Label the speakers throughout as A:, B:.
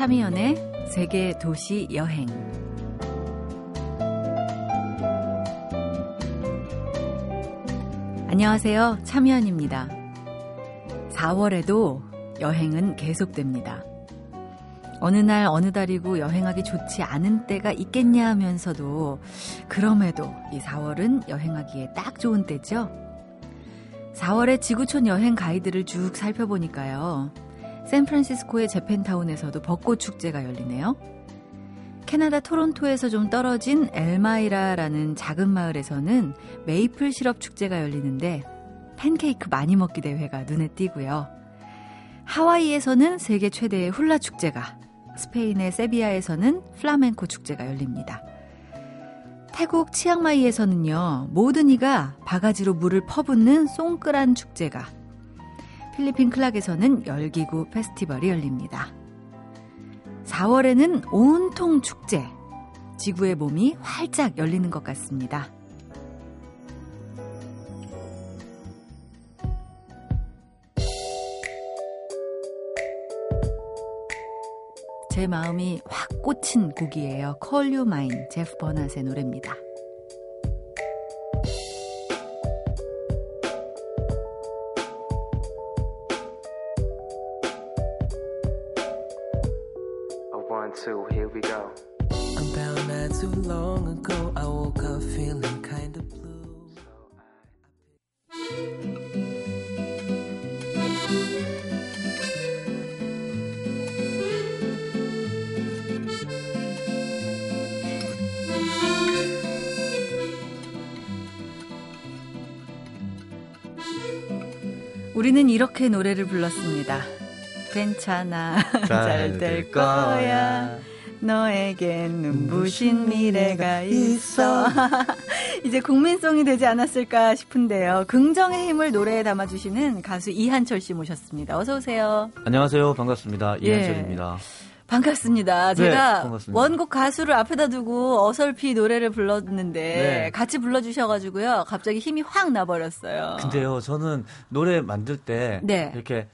A: 참이연의 세계 도시 여행 안녕하세요. 참이연입니다. 4월에도 여행은 계속됩니다. 어느 날 어느 달이고 여행하기 좋지 않은 때가 있겠냐 하면서도 그럼에도 이 4월은 여행하기에 딱 좋은 때죠. 4월에 지구촌 여행 가이드를 쭉 살펴보니까요. 샌프란시스코의 재팬타운에서도 벚꽃 축제가 열리네요. 캐나다 토론토에서 좀 떨어진 엘마이라라는 작은 마을에서는 메이플 시럽 축제가 열리는데 팬케이크 많이 먹기 대회가 눈에 띄고요. 하와이에서는 세계 최대의 훌라 축제가, 스페인의 세비야에서는 플라멘코 축제가 열립니다. 태국 치앙마이에서는요, 모든 이가 바가지로 물을 퍼붓는 송끄란 축제가 필리핀 클락에서는 열기구 페스티벌이 열립니다. 4월에는 온통 축제. 지구의 몸이 활짝 열리는 것 같습니다. 제 마음이 확 꽂힌 곡이에요. 컬류 마인 제프 버낫의 노래입니다. 노래를 불렀습니다. 괜찮아. 잘 될 거야. 너에겐 눈부신 미래가 있어. 이제 국민송이 되지 않았을까 싶은데요. 긍정의 힘을 노래에 담아주시는 가수 이한철 씨 모셨습니다. 어서 오세요.
B: 안녕하세요. 반갑습니다. 이한철입니다. 예.
A: 반갑습니다. 제가 네, 반갑습니다. 원곡 가수를 앞에다 두고 어설피 노래를 불렀는데 네. 같이 불러주셔가지고요. 갑자기 힘이 확 나버렸어요.
B: 근데요, 저는 노래 만들 때 네. 이렇게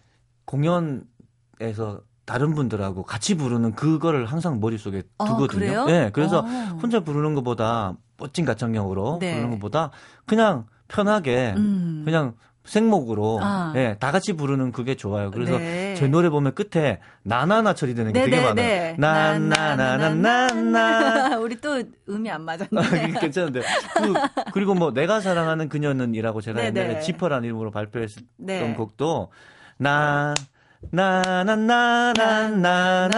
B: 공연에서 다른 분들하고 같이 부르는 그거를 항상 머릿속에 아, 두거든요. 아, 네, 그래서 아. 혼자 부르는 것보다 멋진 가창력으로 네. 부르는 것보다 그냥 편하게 음. 그냥 생목으로 아. 예, 다 같이 부르는 그게 좋아요. 그래서 네. 제 노래 보면 끝에 나나나 처리되는 게 네, 되게 네, 많아요. 네. 나나나나나나
A: 우리 또 음이 안 맞았네. 아,
B: 괜찮은데. 그, 리고뭐 내가 사랑하는 그녀는이라고 제가 네 옛날에 지퍼라는 이름으로 발표했던 곡도 나 네. 나나나나나나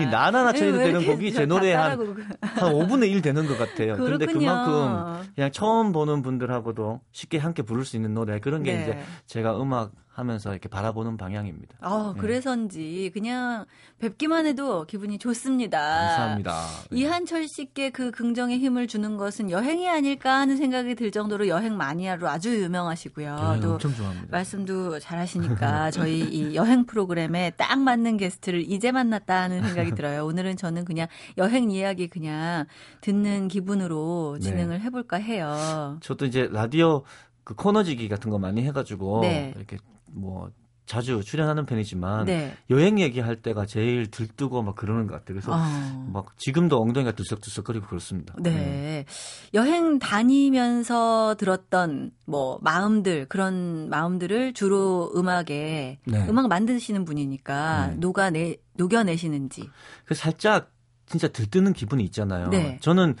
B: 이 나나나 쳐리도 되는 곡이 제 노래 한한 5분의 1 되는 것 같아요. 그런데 그만큼 그냥 처음 보는 분들하고도 쉽게 함께 부를 수 있는 노래 그런 게 네.
A: 이제 제가
B: 음악 하면서 이렇게 바라보는 방향입니다.
A: 아, 네. 그래서인지 그냥 뵙기만 해도 기분이 좋습니다.
B: 감사합니다.
A: 네. 이한철 씨께 그 긍정의 힘을 주는 것은 여행이 아닐까 하는 생각이 들 정도로 여행
B: 마니아로
A: 아주 유명하시고요. 네,
B: 또 엄청 좋아합니다.
A: 말씀도 잘하시니까 저희 이 여행 프로그램에 딱 맞는 게스트를 이제 만났다 하는 생각이 들어요. 오늘은 저는 그냥 여행 이야기 그냥 듣는 기분으로 진행을 네. 해볼까 해요.
B: 저도 이제 라디오 그 코너지기 같은 거 많이 해가지고 이렇게 뭐 자주 출연하는 편이지만 네. 여행 얘기할 때가 제일 들뜨고 막 그러는 것 같아요. 그래서 어. 막 지금도 엉덩이가 들썩들썩거리고 그렇습니다.
A: 네. 네. 여행 다니면서 들었던 뭐 마음들 그런 마음들을 주로 음악에 네. 음악 만드시는 분이니까 음. 녹아내 녹여내시는지.
B: 그 살짝 진짜 들뜨는 기분이 있잖아요. 네. 저는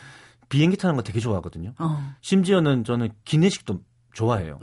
B: 비행기 타는 거 되게 좋아하거든요. 어. 심지어는 저는 기내식도 좋아해요.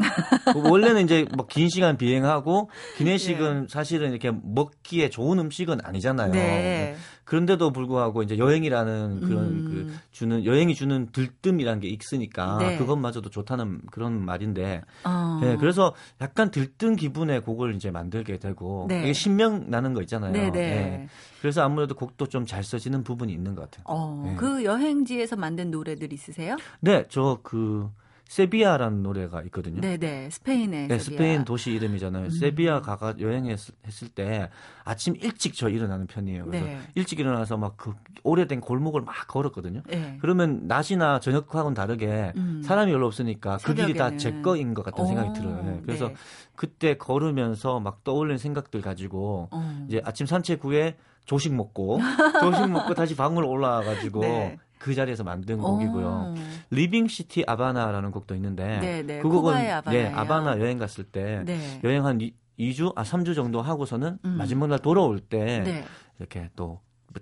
B: 그 원래는 이제 뭐 긴 시간 비행하고 기내식은 네. 사실은 이렇게 먹기에 좋은 음식은 아니잖아요. 네. 네. 그런데도 불구하고 이제 여행이라는 그런 음. 그 주는 여행이 주는 들뜸이라는 게 있으니까 네. 그것마저도 좋다는 그런 말인데 어. 네, 그래서 약간 들뜬 기분의 곡을 이제 만들게 되고 네. 이게 신명 나는 거 있잖아요. 네, 네. 그래서 아무래도 곡도 좀 잘 써지는 부분이 있는 것 같아요.
A: 어, 그 여행지에서 만든 노래들 있으세요?
B: 네, 저그 세비야라는 노래가 있거든요.
A: 네네. 스페인의. 네,
B: 스페인 도시 이름이잖아요. 음. 세비야 가가 여행했을 때 아침 일찍 저 일어나는 편이에요. 그래서 네. 일찍 일어나서 막 그 오래된 골목을 막 걸었거든요. 네. 그러면 낮이나 저녁하고는 다르게 음. 사람이 별로 없으니까 새벽에는. 그 길이 다 제 거인 것 같다는 오. 생각이 들어요. 네. 그래서 네. 그때 걸으면서 막 떠올린 생각들 가지고 어. 이제 아침 산책 후에 조식 먹고 조식 먹고 다시 방으로 올라와 가지고 네. 그 자리에서 만든 곡이고요. 오. 리빙 시티 아바나라는 곡도 있는데 네네. 네. 그 곡은 예, 아바나 여행 갔을 때 네. 여행 한 2, 주아 3주 정도 하고서는 음. 마지막 날 돌아올 때 네. 이렇게 또 뭐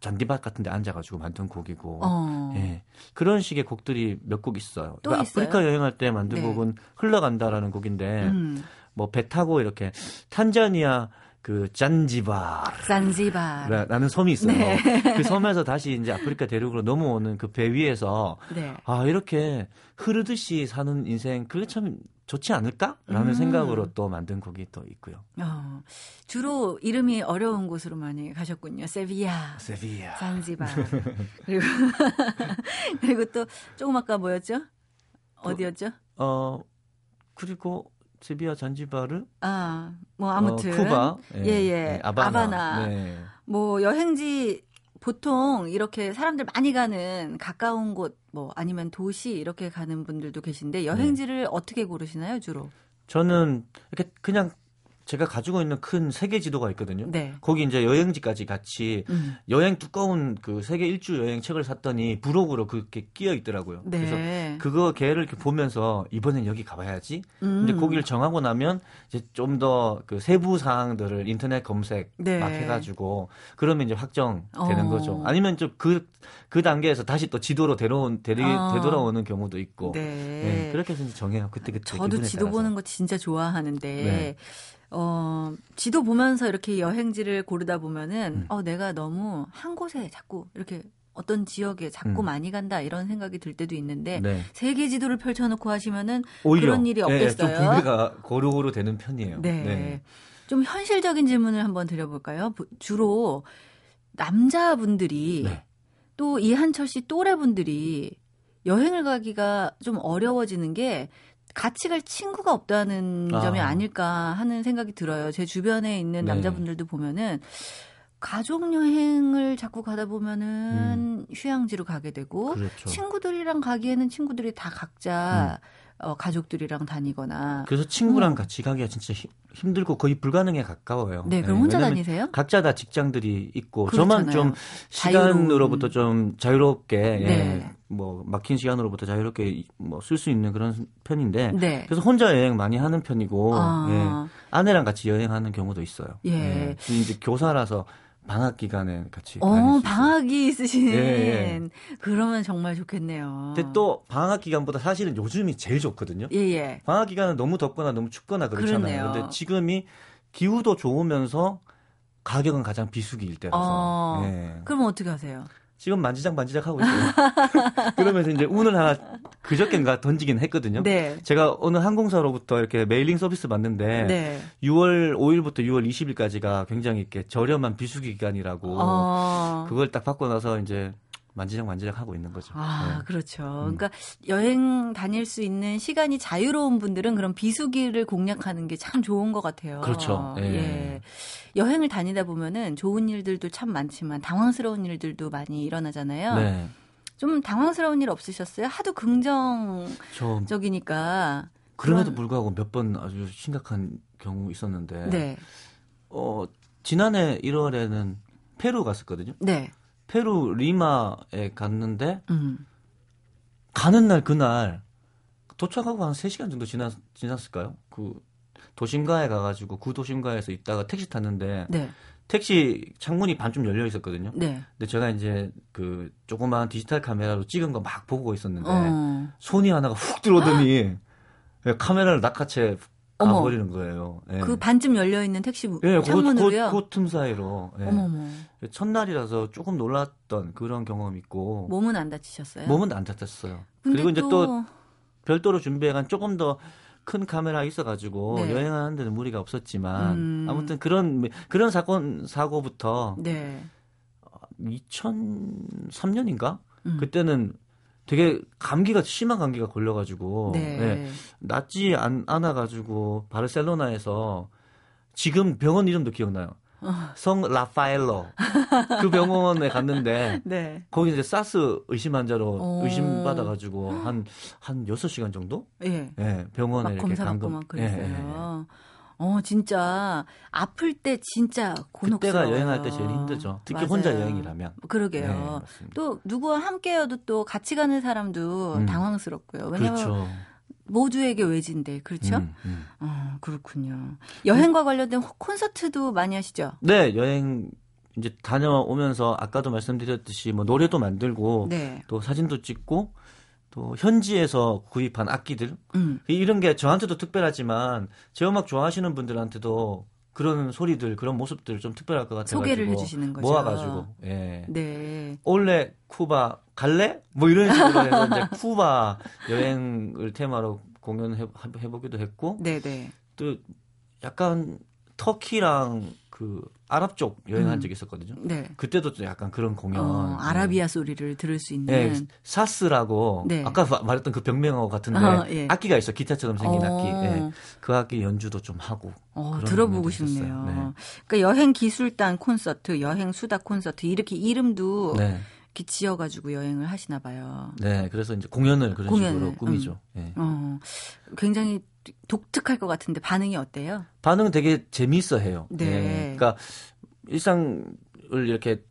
B: 잔디밭 같은 데 앉아가지고 만든 곡이고 어. 예. 그런 식의 곡들이 몇 곡 있어요. 그러니까 아프리카 여행할 때 만든 네. 곡은 흘러간다라는 곡인데 음. 뭐배 타고 이렇게 탄자니아 그 잔지바르. 잔지바라는 섬이 있어요. 네. 그 섬에서 다시 이제 아프리카 대륙으로 넘어오는 그 배 위에서 네. 아 이렇게 흐르듯이 사는 인생 그게 참 좋지 않을까라는 음. 생각으로 또 만든 곡이 또 있고요. 어,
A: 주로 이름이 어려운 곳으로 많이 가셨군요. 세비야, 세비야, 잔지바 그리고 그리고 또 조금 아까 뭐였죠? 어디였죠? 어, 어
B: 그리고 세비야 잔지바르 아뭐
A: 어, 아무튼 어, 쿠바 예예 예. 네, 아바나, 아바나. 네. 뭐 여행지 보통 이렇게 사람들 많이 가는 가까운 곳 뭐 아니면 도시 이렇게 가는 분들도 계신데 여행지를 네. 어떻게 고르시나요 주로
B: 저는 이렇게 그냥 제가 가지고 있는 큰 세계 지도가 있거든요. 네. 거기 이제 여행지까지 같이 음. 여행 두꺼운 그 세계 일주 여행 책을 샀더니 부록으로 그렇게 끼어 있더라고요. 네. 그래서 그거 걔를 이렇게 보면서 이번엔 여기 가봐야지. 음. 이제 거기를 정하고 나면 이제 좀 더 그 세부 사항들을 인터넷 검색 네. 막 해가지고 그러면 이제 확정되는 어. 거죠. 아니면 좀그그 그 단계에서 다시 또 지도로 데려온 데리, 아. 되돌아오는 경우도 있고. 네. 네 그렇게 해서 이제 정해요. 그때 그때
A: 저도 지도 따라서. 보는 거 진짜 좋아하는데. 네. 어, 지도 보면서 이렇게 여행지를 고르다 보면은, 음. 어, 내가 너무 한 곳에 자꾸 이렇게 어떤 지역에 자꾸 음. 많이 간다 이런 생각이 들 때도 있는데 네. 세계 지도를 펼쳐놓고 하시면은 오히려, 그런 일이 네, 없겠어요. 네,
B: 좀분가 고루고루 되는 편이에요. 네. 네.
A: 좀 현실적인 질문을 한번 드려볼까요? 주로 남자분들이 네. 또 이한철 씨 또래분들이 여행을 가기가 좀 어려워지는 게 같이 갈 친구가 없다는 아. 점이 아닐까 하는 생각이 들어요. 제 주변에 있는 네. 남자분들도 보면은 가족 여행을 자꾸 가다 보면은 음. 휴양지로 가게 되고 그렇죠. 친구들이랑 가기에는 친구들이 다 각자 음. 어, 가족들이랑 다니거나.
B: 그래서 친구랑 음. 같이 가기가 진짜 히, 힘들고 거의 불가능에 가까워요.
A: 네, 그럼 네, 혼자 다니세요?
B: 각자 다 직장들이 있고 그렇잖아요. 저만 좀 시간으로부터 자유로운. 좀 자유롭게 예, 네. 예, 뭐 막힌 시간으로부터 자유롭게 뭐 쓸 수 있는 그런 편인데 네. 그래서 혼자 여행 많이 하는 편이고 아. 예, 아내랑 같이 여행하는 경우도 있어요. 예. 예. 이제 교사라서 방학 기간에 같이. 어,
A: 방학이 있으신. 예, 예. 그러면 정말 좋겠네요.
B: 근데 또 방학 기간보다 사실은 요즘이 제일 좋거든요. 예, 예. 방학 기간은 너무 덥거나 너무 춥거나 그렇잖아요. 그렇네요. 근데 지금이 기후도 좋으면서 가격은 가장 비수기일 때라서. 어, 예.
A: 그럼 어떻게 하세요?
B: 지금 만지작 만지작 하고 있어요. 그러면서 이제 운을 하나 그저께인가 던지긴 했거든요. 네. 제가 어느 항공사로부터 이렇게 메일링 서비스 받는데 네. 6월 5일부터 6월 20일까지가 굉장히 이렇게 저렴한 비수기 기간이라고 어... 그걸 딱 받고 나서 이제 만지작 만지작 하고 있는 거죠.
A: 아, 네. 그렇죠. 음. 그러니까 여행 다닐 수 있는 시간이 자유로운 분들은 그런 비수기를 공략하는 게 참 좋은 것 같아요.
B: 그렇죠. 예. 예.
A: 여행을 다니다 보면은 좋은 일들도 참 많지만 당황스러운 일들도 많이 일어나잖아요. 네. 좀 당황스러운 일 없으셨어요? 하도 긍정적이니까.
B: 그럼에도 그런... 불구하고 몇 번 아주 심각한 경우 있었는데. 네. 어, 지난해 1월에는 페루 갔었거든요. 네. 페루 리마에 갔는데 음. 가는 날 그날 도착하고 한 3시간 정도 지났, 지났을까요? 그 도심가에 가가지고 그도심가에서 있다가 택시 탔는데 네. 택시 창문이 반쯤 열려 있었거든요. 네. 근데 제가 이제 그 조그마한 디지털 카메라로 찍은 거 막 보고 있었는데 어. 손이 하나가 훅 들어오더니 카메라를 낙하채 가버리는 거예요.
A: 예. 그 반쯤 열려 있는 택시 예, 창문으로요.
B: 그, 틈 사이로. 예. 어머머. 첫날이라서 조금 놀랐던 그런 경험 있고.
A: 몸은 안 다치셨어요?
B: 몸은 안 다쳤어요. 그리고 이제 또 별도로 준비해간 조금 더 큰 카메라 있어가지고 네. 여행하는 데는 무리가 없었지만 음... 아무튼 그런 그런 사건 사고부터 네. 2003년인가 어, 음. 그때는 되게 감기가 심한 감기가 걸려가지고 네. 네. 낫지 않아가지고 바르셀로나에서 지금 병원 이름도 기억나요. 어. 성 라파엘로 그 병원에 갔는데 네. 거기 이제 사스 의심 환자로 오. 어. 의심받아 가지고 한 한 6시간 정도 예. 네. 네, 병원에 이렇게 간 거. 예, 예, 예.
A: 어, 진짜 아플 때 진짜 고혹스러워
B: 그때가 여행할 때 제일 힘들죠. 특히 맞아요. 혼자 여행이라면.
A: 그러게요. 네, 또 누구와 함께여도 또 같이 가는 사람도 음. 당황스럽고요. 왜냐면 그렇죠. 모두에게 외진데 그렇죠? 음, 음. 어, 그렇군요. 여행과 관련된 콘서트도 많이 하시죠?
B: 네, 여행 이제 다녀오면서 아까도 말씀드렸듯이 뭐 노래도 만들고 네. 또 사진도 찍고 또 현지에서 구입한 악기들 음. 그 이런 게 저한테도 특별하지만 제 음악 좋아하시는 분들한테도 그런 소리들 그런 모습들 좀 특별할 것 같아요. 소개를 해주시는 거죠. 모아가지고 예. 네. 올레 쿠바 갈래? 뭐 이런 식으로 해서 이제 쿠바 여행을 테마로 공연해 보기도 했고 네네. 네. 또 약간 터키랑 그 아랍 쪽 여행한 음. 적이 있었거든요. 네. 그때도 좀 약간 그런 공연. 어,
A: 네. 아라비아 네. 소리를 들을 수 있는. 네,
B: 사스라고 네. 아까 말했던 그 병명어 같은데 아, 예. 악기가 있어 기타처럼 생긴 어. 악기. 네. 그 악기 연주도 좀 하고. 어, 들어보고 싶네요. 네.
A: 그러니까 여행 기술단 콘서트, 여행 수다 콘서트 이렇게 이름도 네. 이렇게 지어가지고 여행을 하시나 봐요.
B: 네, 그래서 이제 공연을 그런 공연을, 식으로 꾸미죠. 음. 예.
A: 어, 굉장히 독특할 것 같은데 반응이 어때요?
B: 반응은 되게 재미있어 해요. 네. 네. 그러니까 일상을 이렇게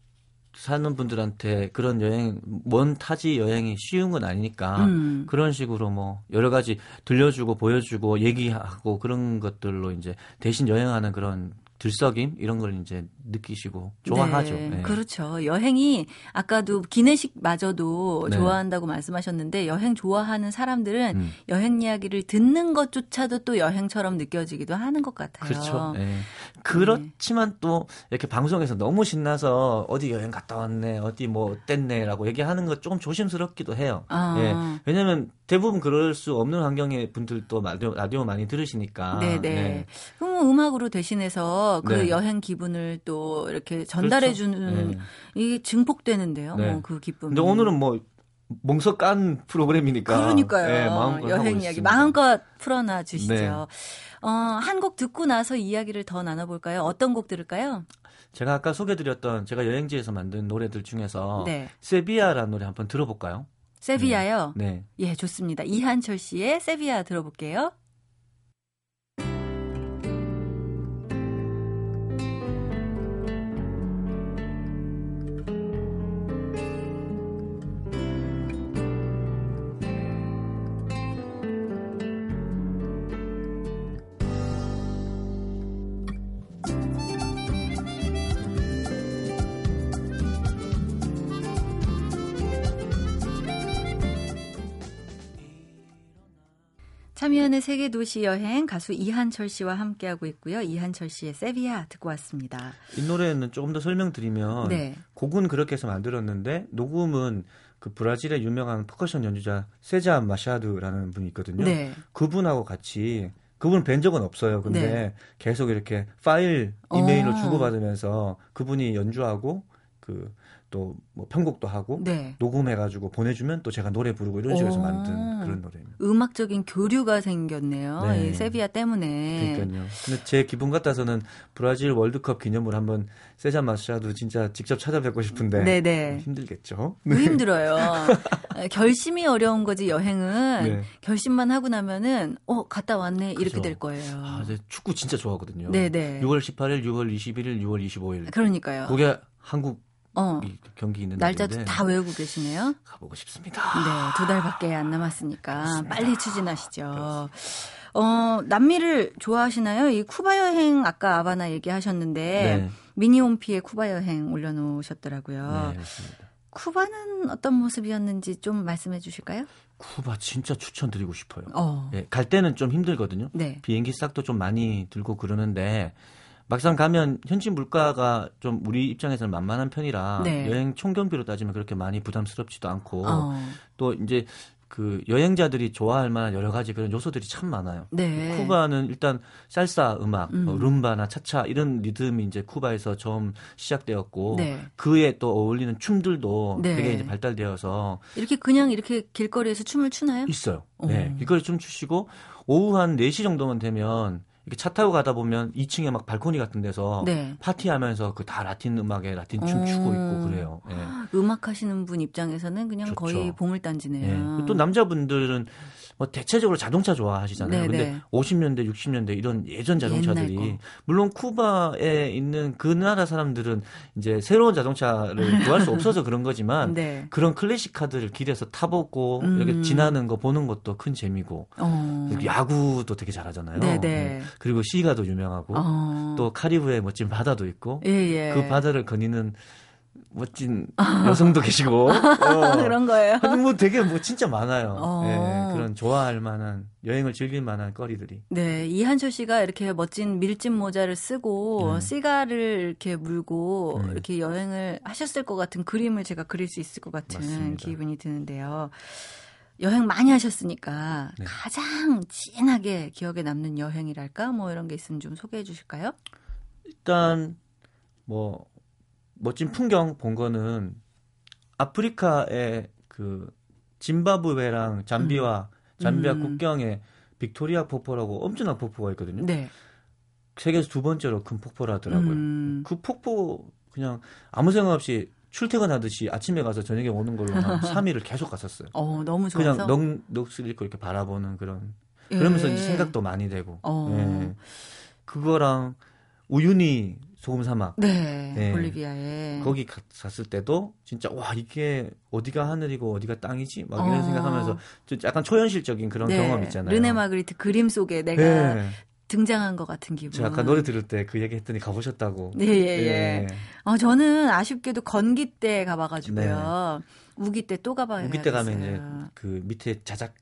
B: 사는 분들한테 그런 여행 먼 타지 여행이 쉬운 건 아니니까 음. 그런 식으로 뭐 여러 가지 들려주고 보여주고 얘기하고 그런 것들로 이제 대신 여행하는 그런 들썩임 이런 걸 이제 느끼시고 좋아하죠. 네,
A: 네. 그렇죠. 여행이 아까도 기내식마저도 네. 좋아한다고 말씀하셨는데 여행 좋아하는 사람들은 음. 여행 이야기를 듣는 것조차도 또 여행처럼 느껴지기도 하는 것 같아요.
B: 그렇죠. 네. 그렇지만 또 이렇게 방송에서 너무 신나서 어디 여행 갔다 왔네, 어디 뭐 어땠네라고 얘기하는 거 조금 조심스럽기도 해요. 아. 예. 왜냐면 하 대부분 그럴 수 없는 환경의 분들도 라디오, 라디오 많이 들으시니까. 네네. 네.
A: 네. 그럼 뭐 음악으로 대신해서 그 네. 여행 기분을 또 이렇게 전달해 그렇죠. 주는 네. 이게 증폭되는데요. 네. 뭐그 기쁨.
B: 근데 오늘은
A: 뭐
B: 몽석 깐 프로그램이니까.
A: 그러니까요. 네, 마음껏 여행 이야기 마음껏 풀어놔 주시죠. 네. 어, 한 곡 듣고 나서 이야기를 더 나눠볼까요? 어떤 곡 들을까요?
B: 제가 아까 소개드렸던 제가 여행지에서 만든 노래들 중에서 네. 세비야라는 노래 한번 들어볼까요?
A: 세비야요? 네. 네. 예, 좋습니다. 이한철 씨의 세비야 들어볼게요. 참여하는 세계 도시 여행 가수 이한철 씨와 함께하고 있고요. 이한철 씨의 세비야 듣고 왔습니다.
B: 이 노래는 조금 더 설명드리면 네. 곡은 그렇게 해서 만들었는데 녹음은 그 브라질의 유명한 퍼커션 연주자 세자 마샤드라는 분이 있거든요. 네. 그분하고 같이 그분은 뵌 적은 없어요. 근데 네. 계속 이렇게 파일 이메일로 오. 어. 주고받으면서 그분이 연주하고 그 또뭐 편곡도 하고 네. 녹음해가지고 보내주면 또 제가 노래 부르고 이런 식으로 오. 만든 그런 노래입니다.
A: 음악적인 교류가 생겼네요. 네. 이 세비야 때문에.
B: 그러니까요. 근데 제 기분 같아서는 브라질 월드컵 기념으로 한번 세자 마샤도 진짜 직접 찾아뵙고 싶은데 네네. 네. 힘들겠죠.
A: 네. 힘들어요. 아, 결심이 어려운 거지 여행은 네. 결심만 하고 나면은 어 갔다 왔네 이렇게 그렇죠. 될 거예요.
B: 아, 네. 축구 진짜 좋아하거든요. 네네. 6월 18일, 6월 21일, 6월 25일.
A: 그러니까요.
B: 그게 한국 어. 그 경기 있는
A: 날짜도 다 외우고 계시네요.
B: 가보고 싶습니다.
A: 네, 두 달밖에 안 남았으니까 그렇습니다. 빨리 추진하시죠. 그렇습니다. 어, 남미를 좋아하시나요? 이 쿠바 여행 아까 아바나 얘기하셨는데 네. 미니홈피에 쿠바 여행 올려놓으셨더라고요. 네, 쿠바는 어떤 모습이었는지 좀 말씀해 주실까요?
B: 쿠바 진짜 추천드리고 싶어요. 어. 네, 갈 때는 좀 힘들거든요. 네. 비행기 싹도 좀 많이 들고 그러는데 막상 가면 현지 물가가 좀 우리 입장에서는 만만한 편이라 네. 여행 총경비로 따지면 그렇게 많이 부담스럽지도 않고 어. 또 이제 그 여행자들이 좋아할 만한 여러 가지 그런 요소들이 참 많아요. 네. 쿠바는 일단 살사 음악, 뭐 음. 룸바나 차차 이런 리듬이 이제 쿠바에서 처음 시작되었고 네. 그에 또 어울리는 춤들도 네. 되게 이제 발달되어서
A: 이렇게 그냥 이렇게 길거리에서 춤을 추나요?
B: 있어요. 오. 네. 어. 길거리 춤 추시고 오후 한 4시 정도만 되면 이렇게 차 타고 가다 보면 2층에 막 발코니 같은 데서 네. 파티하면서 그 다 라틴 음악에 라틴 춤 추고 있고 음. 그래요. 예. 아,
A: 음악 하시는 분 입장에서는 그냥 좋죠. 거의 보물 예. 딴지네요. 예. 또
B: 남자분들은 뭐 대체적으로 자동차 좋아하시잖아요. 네, 근데 네. 50년대, 60년대 이런 예전 자동차들이 물론 쿠바에 있는 그 나라 사람들은 이제 새로운 자동차를 구할 수 없어서 그런 거지만 네. 그런 클래식 카드를 길에서 타보고 음. 이렇게 지나는 거 보는 것도 큰 재미고 어. 야구도 되게 잘하잖아요. 네, 그리고 시가도 유명하고 어. 또 카리브의 멋진 바다도 있고 예, 예. 그 바다를 거니는 멋진 여성도 계시고 어.
A: 그런 거예요.
B: 하여튼 뭐 되게 뭐 진짜 많아요. 어. 네, 그런 좋아할 만한 여행을 즐길 만한 거리들이.
A: 네, 이한철 씨가 이렇게 멋진 밀짚 모자를 쓰고 네. 시가를 이렇게 물고 네. 이렇게 여행을 하셨을 것 같은 그림을 제가 그릴 수 있을 것 같은 맞습니다. 기분이 드는데요. 여행 많이 하셨으니까 네. 가장 진하게 기억에 남는 여행이랄까 뭐 이런 게 있으면 좀 소개해 주실까요?
B: 일단 뭐 멋진 풍경 본 거는 아프리카의 그 짐바브웨랑 잠비와 음. 잠비아 음. 국경에 빅토리아 폭포라고 엄청난 폭포가 있거든요. 네. 세계에서 두 번째로 큰 폭포라더라고요. 음. 그 폭포 그냥 아무 생각 없이 출퇴근하듯이 아침에 가서 저녁에 오는 걸로 한 3일을 계속 갔었어요. 어, 너무 좋아서 그냥 넋, 넋을 잃고 이렇게 바라보는 그런 그러면서 예. 이제 생각도 많이 되고. 어. 예. 그거랑 우윤희 소금 사막.
A: 네, 네. 볼리비아에.
B: 거기 갔을 때도 진짜 와 이게 어디가 하늘이고 어디가 땅이지? 막 이런 어. 생각하면서 좀 약간 초현실적인 그런 네. 경험 있잖아요.
A: 르네 마그리트 그림 속에 내가 네. 등장한 것 같은 기분. 제가
B: 아까 노래 들을 때 그 얘기 했더니 가보셨다고. 네, 예, 예.
A: 아, 저는 아쉽게도 건기 때 가봐가지고요. 네. 우기 때 또 가봐야 우기 때 가면 이제
B: 그 밑에 자작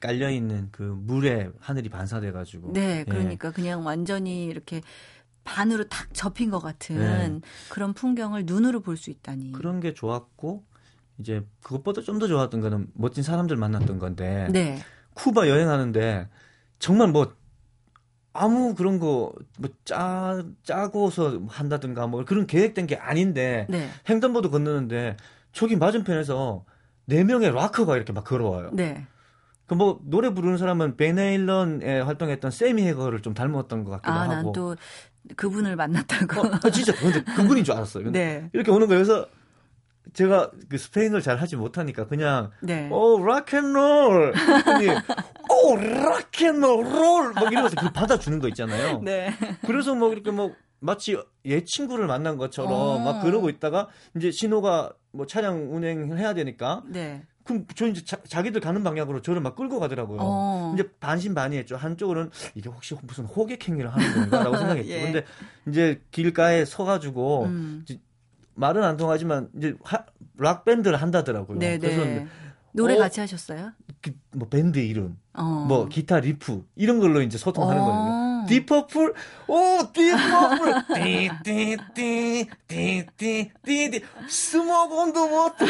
B: 깔려 있는 그 물에 하늘이 반사돼가지고.
A: 네, 예. 그러니까 예. 그냥 완전히 이렇게 반으로 탁 접힌 것 같은 네. 그런 풍경을 눈으로 볼 수 있다니.
B: 그런 게 좋았고 이제 그것보다 좀 더 좋았던 거는 멋진 사람들 만났던 건데 네. 쿠바 여행하는데 정말 뭐 아무 그런 거 뭐 짜 짜고서 한다든가 뭐 그런 계획된 게 아닌데 네. 횡단보도 건너는데 저기 맞은편에서 네 명의 락커가 이렇게 막 걸어와요. 네. 그뭐 노래 부르는 사람은 베네일런에 활동했던 세미 해거를 좀 닮았던 것 같기도 아, 하고. 아난또
A: 그분을 만났다고. 어, 아,
B: 진짜 근데 그분인 줄 알았어요. 근데 네. 이렇게 오는 거예요. 그래서 제가 그 스페인어를 잘 하지 못하니까 그냥 네. 오 어, 락앤롤 오 어, 락앤롤 막 이러면서 그 받아주는 거 있잖아요. 네. 그래서 뭐 이렇게 뭐 마치 옛 친구를 만난 것처럼 어. 막 그러고 있다가 이제 신호가 뭐 차량 운행해야 되니까 네. 그럼 저 이제 자, 기들 가는 방향으로 저를 막 끌고 가더라고요. 어. 이제 반신반의했죠. 한쪽으로는 이게 혹시 무슨 호객행위를 하는 건가라고 생각했죠. 예. 근데 이제 길가에 서가지고 음. 말은 안 통하지만 이제 하, 락 밴드를 한다더라고요. 네네. 네. 그래서
A: 노래 어, 같이 하셨어요?
B: 그, 뭐 밴드 이름, 어. 뭐 기타 리프 이런 걸로 이제 소통하는 어. 거예요. 디퍼플 오 디퍼플 띠띠띠 띠띠띠띠 스모건도 워터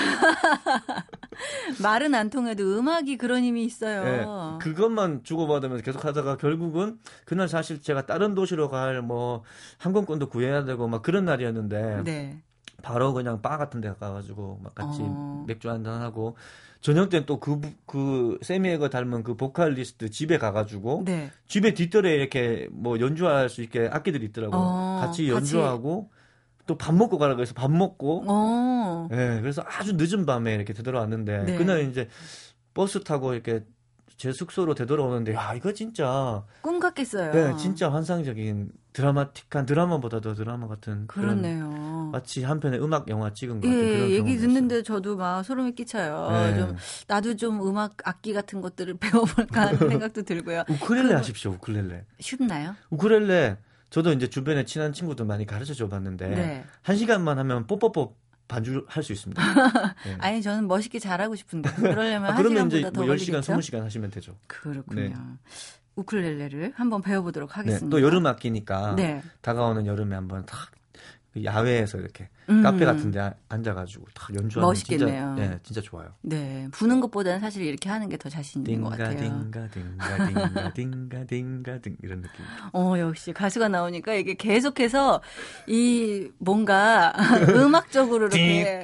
A: 말은 안 통해도 음악이 그런 힘이 있어요. 네,
B: 그것만 주고받으면서 계속 하다가 결국은 그날 사실 제가 다른 도시로 갈 뭐 항공권도 구해야 되고 막 그런 날이었는데 네. 바로 그냥 바 같은 데 가가지고 막 같이 어. 맥주 한잔 하고 저녁 때는 또그그 그 세미에거 닮은 그 보컬리스트 집에 가가지고 네. 집에 뒤뜰에 이렇게 뭐 연주할 수 있게 악기들이 있더라고 어. 같이 연주하고 같이. 또밥 먹고 가라 그래서 밥 먹고 어. 예 네, 그래서 아주 늦은 밤에 이렇게 되돌아왔는데 네. 그날 이제 버스 타고 이렇게 제 숙소로 되돌아오는데 야 이거 진짜
A: 꿈 같겠어요.
B: 네, 진짜 환상적인 드라마틱한 드라마보다 더 드라마 같은
A: 그렇네요. 그런,
B: 마치 한편의 음악 영화 찍은 것
A: 예,
B: 같은
A: 그런 얘기 듣는데 저도 막 소름이 끼쳐요. 네. 좀 나도 좀 음악 악기 같은 것들을 배워볼까 하는 생각도 들고요.
B: 우쿨렐레 그 하십시오. 우쿨렐레.
A: 쉽나요?
B: 우쿨렐레 저도 이제 주변에 친한 친구들 많이 가르쳐 줘 봤는데 네. 한 시간만 하면 뽀뽀뽀 반주 할 수 있습니다.
A: 네. 아니 저는 멋있게 잘하고 싶은데 그러려면 아, 그러면 이제 뭐 10시간,
B: 20시간 하시면 되죠.
A: 그렇군요. 네. 우쿨렐레를 한번 배워보도록 하겠습니다. 네,
B: 또 여름 아끼니까 네. 다가오는 여름에 한번 탁그 야외에서 이렇게 음. 카페 같은 데 앉아가지고 다 연주하는 멋있겠네요. 진짜, 예, 네, 진짜 좋아요.
A: 네, 부는 것보다는 사실 이렇게 하는 게 더 자신 있는 것
B: 같아요. 딩가 딩가 딩가 딩가 딩가 딩 이런 느낌.
A: 어, 역시 가수가 나오니까 이게 계속해서 이 뭔가 음악적으로 이렇게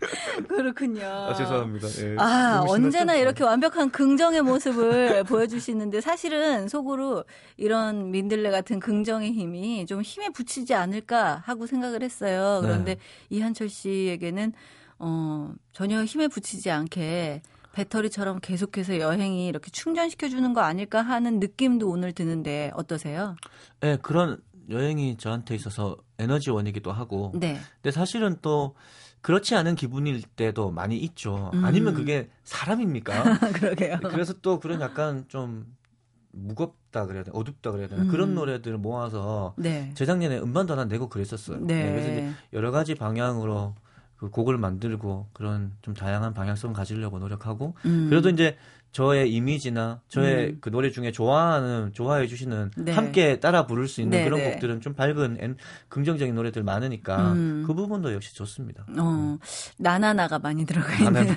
A: 그렇군요. 아,
B: 죄송합니다.
A: 예, 아, 언제나 네. 이렇게 완벽한 긍정의 모습을 보여주시는데 사실은 속으로 이런 민들레 같은 긍정의 힘이 좀 힘에 붙이지 않을까 하고 생각을 했어요. 네. 그런데 네. 이한철 씨에게는 어, 전혀 힘에 붙이지 않게 배터리처럼 계속해서 여행이 이렇게 충전시켜주는 거 아닐까 하는 느낌도 오늘 드는데 어떠세요?
B: 네, 그런 여행이 저한테 있어서 에너지원이기도 하고. 네. 근데 사실은 또 그렇지 않은 기분일 때도 많이 있죠. 음. 아니면 그게 사람입니까?
A: 그러게요.
B: 네, 그래서 또 그런 약간 좀 무겁다 그래야 돼, 어둡다 그래야 되나 음. 그런 노래들을 모아서 네. 재작년에 음반도 하나 내고 그랬었어요. 네. 네, 그래서 이제 여러 가지 방향으로 그 곡을 만들고 그런 좀 다양한 방향성을 가지려고 노력하고 음. 그래도 이제 저의 이미지나 저의 음. 그 노래 중에 좋아하는 좋아해 주시는 네. 함께 따라 부를 수 있는 네, 그런 네. 곡들은 좀 밝은 긍정적인 노래들 많으니까 음. 그 부분도 역시 좋습니다. 어, 음.
A: 나나나가 많이 들어가 있는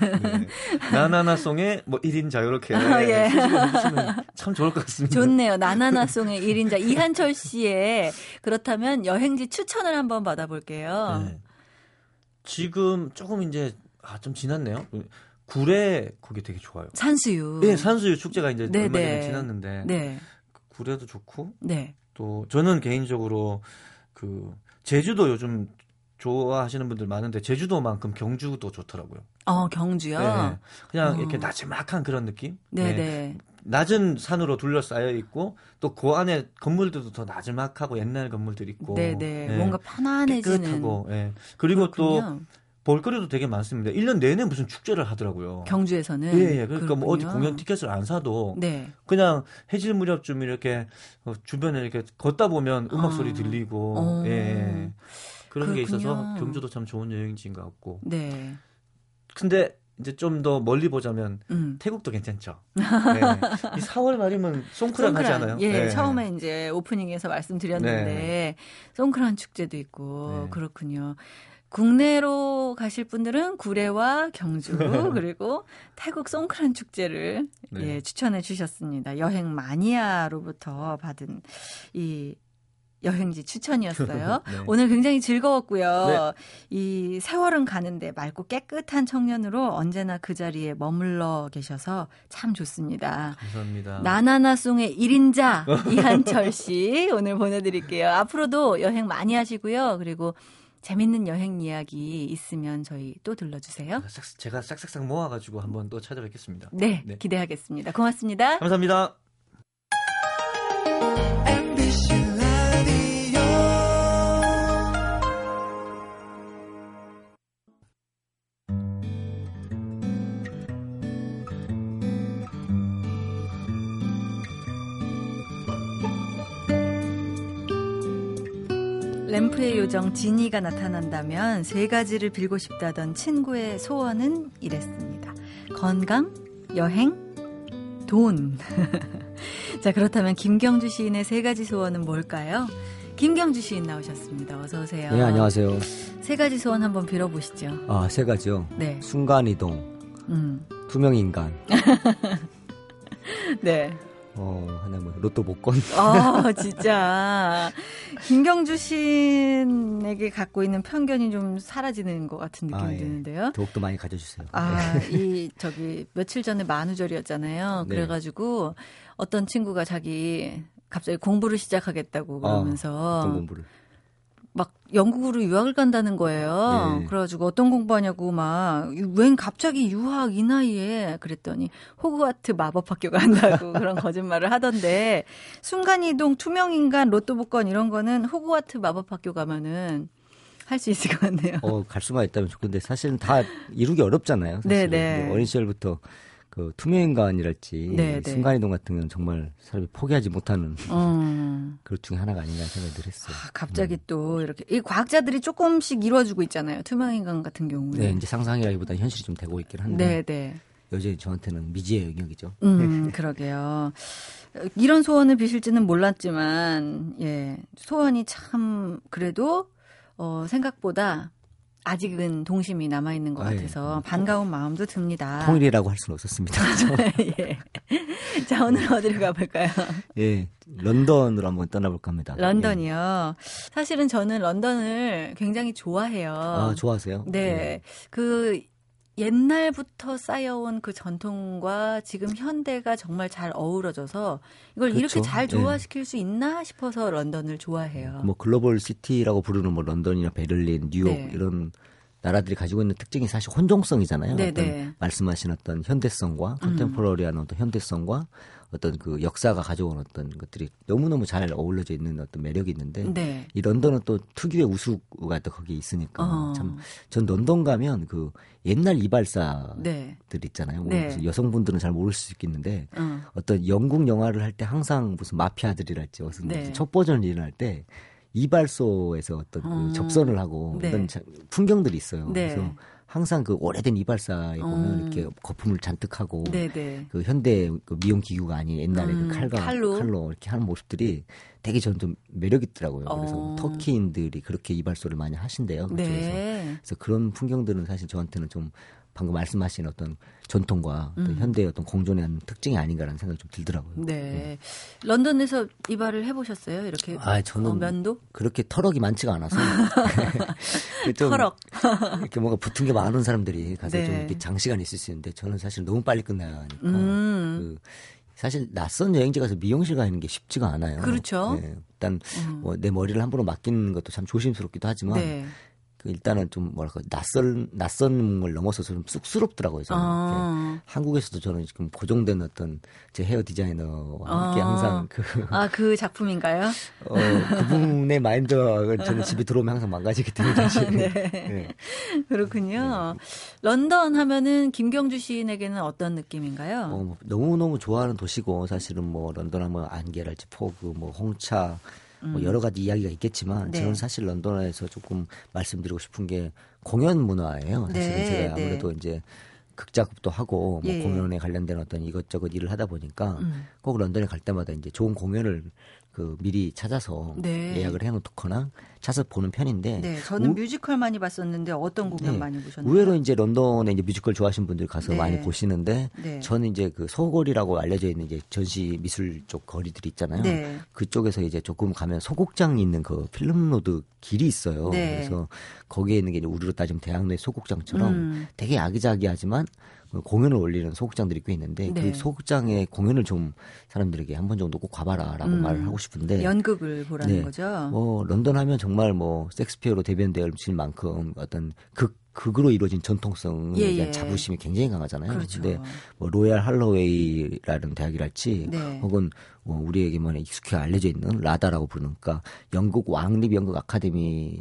B: 나나나 네, 네. 송의 뭐 1인자 이렇게 아, 예. 참 좋을 것 같습니다.
A: 좋네요. 나나나 송의 1인자 이한철 씨의 그렇다면 여행지 추천을 한번 받아볼게요. 네.
B: 지금 조금 이제 아 좀 지났네요. 구례 그게 되게 좋아요.
A: 산수유.
B: 네, 산수유 축제가 이제 네네. 얼마 전에 네. 지났는데 네. 구례도 그 좋고 네. 또 저는 개인적으로 그 제주도 요즘 좋아하시는 분들 많은데 제주도만큼 경주도 좋더라고요.
A: 어 경주요? 네, 네.
B: 그냥 어. 이렇게 나지막한 그런 느낌. 네네. 네. 낮은 산으로 둘러싸여 있고 또 그 안에 건물들도 더 나지막하고 옛날 건물들 있고. 네 네.
A: 뭔가 편안해지는.
B: 깨끗하고.
A: 네.
B: 그리고 그렇군요. 또 볼거리도 되게 많습니다. 1년 내내 무슨 축제를 하더라고요.
A: 경주에서는
B: 예, 예. 그러니까 그렇군요. 뭐 어디 공연 티켓을 안 사도 네. 그냥 해질 무렵쯤 이렇게 어, 주변에 이렇게 걷다 보면 음악 아. 소리 들리고 어. 예. 그런 그렇군요. 게 있어서 경주도 참 좋은 여행지인 것 같고. 네. 근데 이제 좀 더 멀리 보자면 음. 태국도 괜찮죠. 네. 이 4월 말이면 송크란, 송크란 하지 않아요?
A: 예, 네. 처음에 이제 오프닝에서 말씀드렸는데 네. 송크란 축제도 있고 네. 그렇군요. 국내로 가실 분들은 구례와 경주 네. 그리고 태국 송크란 축제를 네. 예, 추천해 주셨습니다. 여행 마니아로부터 받은 이 여행지 추천이었어요. 네. 오늘 굉장히 즐거웠고요. 네. 이 세월은 가는데 맑고 깨끗한 청년으로 언제나 그 자리에 머물러 계셔서 참 좋습니다.
B: 감사합니다.
A: 나나나송의 1인자 이한철 씨 오늘 보내드릴게요. 앞으로도 여행 많이 하시고요. 그리고 재밌는 여행 이야기 있으면 저희 또 들러주세요.
B: 제가 싹싹싹 모아가지고 한번 또 찾아뵙겠습니다.
A: 네, 네. 기대하겠습니다. 고맙습니다.
B: 감사합니다.
A: 요정 지니가 나타난다면 세 가지를 빌고 싶다던 친구의 소원은 이랬습니다. 건강, 여행, 돈. 자, 그렇다면 김경주 시인의 세 가지 소원은 뭘까요? 김경주 시인 나오셨습니다. 어서 오세요.
C: 네, 안녕하세요.
A: 세 가지 소원 한번 빌어보시죠.
C: 아, 세 가지요? 네. 순간이동, 음. 투명인간. 네. 어, 하나 뭐 로또
A: 복권. 아, 진짜. 김경주 씨에게 갖고 있는 편견이 좀 사라지는 것 같은 아, 느낌이 아, 예. 드는데요.
C: 더욱더 많이 가져주세요. 아, 네.
A: 이 저기 며칠 전에 만우절이었잖아요. 네. 그래가지고 어떤 친구가 자기 갑자기 공부를 시작하겠다고 아, 그러면서 아, 공부를. 막 영국으로 유학을 간다는 거예요. 네. 그래가지고 어떤 공부하냐고 막 웬 갑자기 유학 이 나이에 그랬더니 호그와트 마법학교 간다고 그런 거짓말을 하던데 순간이동 투명인간 로또 복권 이런 거는 호그와트 마법학교 가면은 할 수 있을 것 같네요.
C: 어, 갈 수만 있다면 좋겠는데 사실은 다 이루기 어렵잖아요. 사실은. 네네. 네. 뭐 어린 시절부터 그 투명인간이랄지 네, 네. 순간이동 같은 경우는 정말 사람이 포기하지 못하는 음. 어. 그것 중에 하나가 아닌가 생각이 들었어요.
A: 아, 갑자기 음. 또 이렇게 이 과학자들이 조금씩 이루어지고 있잖아요. 투명인간 같은 경우는.
C: 네, 이제 상상이라기보다 현실이 좀 되고 있긴 한데. 네, 네. 여전히 저한테는 미지의 영역이죠. 음,
A: 그러게요. 이런 소원을 비실지는 몰랐지만, 예, 소원이 참 그래도 어, 생각보다 아직은 동심이 남아 있는 것 같아서 아, 예. 반가운 마음도 듭니다.
C: 통일이라고 할 수는 없었습니다. 네, 예.
A: 자 오늘 어디로 가볼까요?
C: 예, 런던으로 한번 떠나볼까 합니다.
A: 예. 런던이요. 예. 사실은 저는 런던을 굉장히 좋아해요.
C: 아 좋아하세요?
A: 네, 예. 그 옛날부터 쌓여온 그 전통과 지금 현대가 정말 잘 어우러져서 이걸 그렇죠. 이렇게 잘 예. 조화시킬 네. 수 있나 싶어서 런던을 좋아해요.
C: 뭐 글로벌 시티라고 부르는 뭐 런던이나 베를린, 뉴욕 네. 이런 나라들이 가지고 있는 특징이 사실 혼종성이잖아요. 네 어떤 네. 말씀하신 어떤 현대성과 컨템포러리한 음. 어떤 현대성과 어떤 그 역사가 가져온 어떤 것들이 너무너무 잘 어울려져 있는 어떤 매력이 있는데 네. 이 런던은 또 특유의 우수가 또 거기에 있으니까 어. 참전 런던 가면 그 옛날 이발사들 네. 있잖아요. 뭐 네. 여성분들은 잘 모를 수 있겠는데 어. 어떤 영국 영화를 할 때 항상 무슨 마피아들이랄지 무슨, 네. 무슨 첩보전 일어날때 이발소에서 어떤 그 어. 그 접선을 하고 네. 이런 떤 풍경들이 있어요. 네. 그래서 항상 그 오래된 이발사에 보면 음. 이렇게 거품을 잔뜩 하고 네네. 그 현대 그 미용 기구가 아닌 옛날에 그 음. 그 칼과 칼로. 칼로. 이렇게 하는 모습들이 되게 저는 좀 매력 있더라고요. 어. 그래서 터키인들이 그렇게 이발소를 많이 하신대요. 네. 그쪽에서. 그래서 그런 풍경들은 사실 저한테는 좀 방금 말씀하신 어떤 전통과 음. 현대의 어떤 공존의 한 특징이 아닌가라는 생각이 좀 들더라고요. 네.
A: 네. 런던에서 이발을 해보셨어요? 이렇게? 아,
C: 저는.
A: 면도?
C: 그렇게 털럭이 많지가 않아서. 터럭 이렇게 뭔가 붙은 게 많은 사람들이 가서 네. 좀 이렇게 장시간 있을 수 있는데 저는 사실 너무 빨리 끝나야 하니까. 음. 그 사실 낯선 여행지 가서 미용실 가는 게 쉽지가 않아요.
A: 그렇죠.
C: 네. 일단 음. 뭐내 머리를 함부로 맡기는 것도 참 조심스럽기도 하지만 네. 그 일단은 좀 뭐랄까 낯선 낯선을 넘어서서 좀 쑥스럽더라고요. 저는 아~ 한국에서도 저는 지금 고정된 어떤 제 헤어 디자이너와 함께 아~ 항상
A: 그아그 아, 그 작품인가요? 어
C: 그분의 마인드가 저는 집에 들어오면 항상 망가지기 때문에 사실 아, 네. 네.
A: 그렇군요. 네. 런던 하면은 김경주 시인에게는 어떤 느낌인가요? 어, 뭐
C: 너무 너무 좋아하는 도시고 사실은 뭐 런던 하면 안개랄지 포그 뭐 홍차 뭐 음. 여러 가지 이야기가 있겠지만 네. 저는 사실 런던에서 조금 말씀드리고 싶은 게 공연 문화예요. 사실은 네, 제가 네. 아무래도 네. 이제 극작업도 하고 뭐 예. 공연에 관련된 어떤 이것저것 일을 하다 보니까 음. 꼭 런던에 갈 때마다 이제 좋은 공연을 그 미리 찾아서 네. 예약을 해놓거나 찾아서 보는 편인데. 네,
A: 저는 우, 뮤지컬 많이 봤었는데 어떤 공연 네, 많이 보셨나요?
C: 의외로 이제 런던에 이제 뮤지컬 좋아하시는 분들 가서 네. 많이 보시는데 네. 저는 이제 그소골이라고 알려져 있는 이제 전시 미술 쪽 거리들이 있잖아요. 네. 그쪽에서 이제 조금 가면 소극장이 있는 그 필름 로드 길이 있어요. 그래서 거기에 있는 게 이제 우리로 따지면 대학로의 소극장처럼 음. 되게 아기자기하지만 공연을 올리는 소극장들이 꽤 있는데 그 네. 그 소극장의 공연을 좀 사람들에게 한 번 정도 꼭 가봐라라고 음, 말을 하고 싶은데
A: 연극을 보라는 네. 거죠. 뭐
C: 런던 하면 정말 뭐 섹스피어로 대변될 만큼 어떤 극 극으로 이루어진 전통성에 예, 대한 예. 자부심이 굉장히 강하잖아요. 그렇죠. 근데 뭐 로얄 할로웨이라는 대학이랄지 네. 혹은 뭐 우리에게만 익숙히 알려져 있는 라다라고 부르니까 그러니까 영국 왕립 연극 아카데미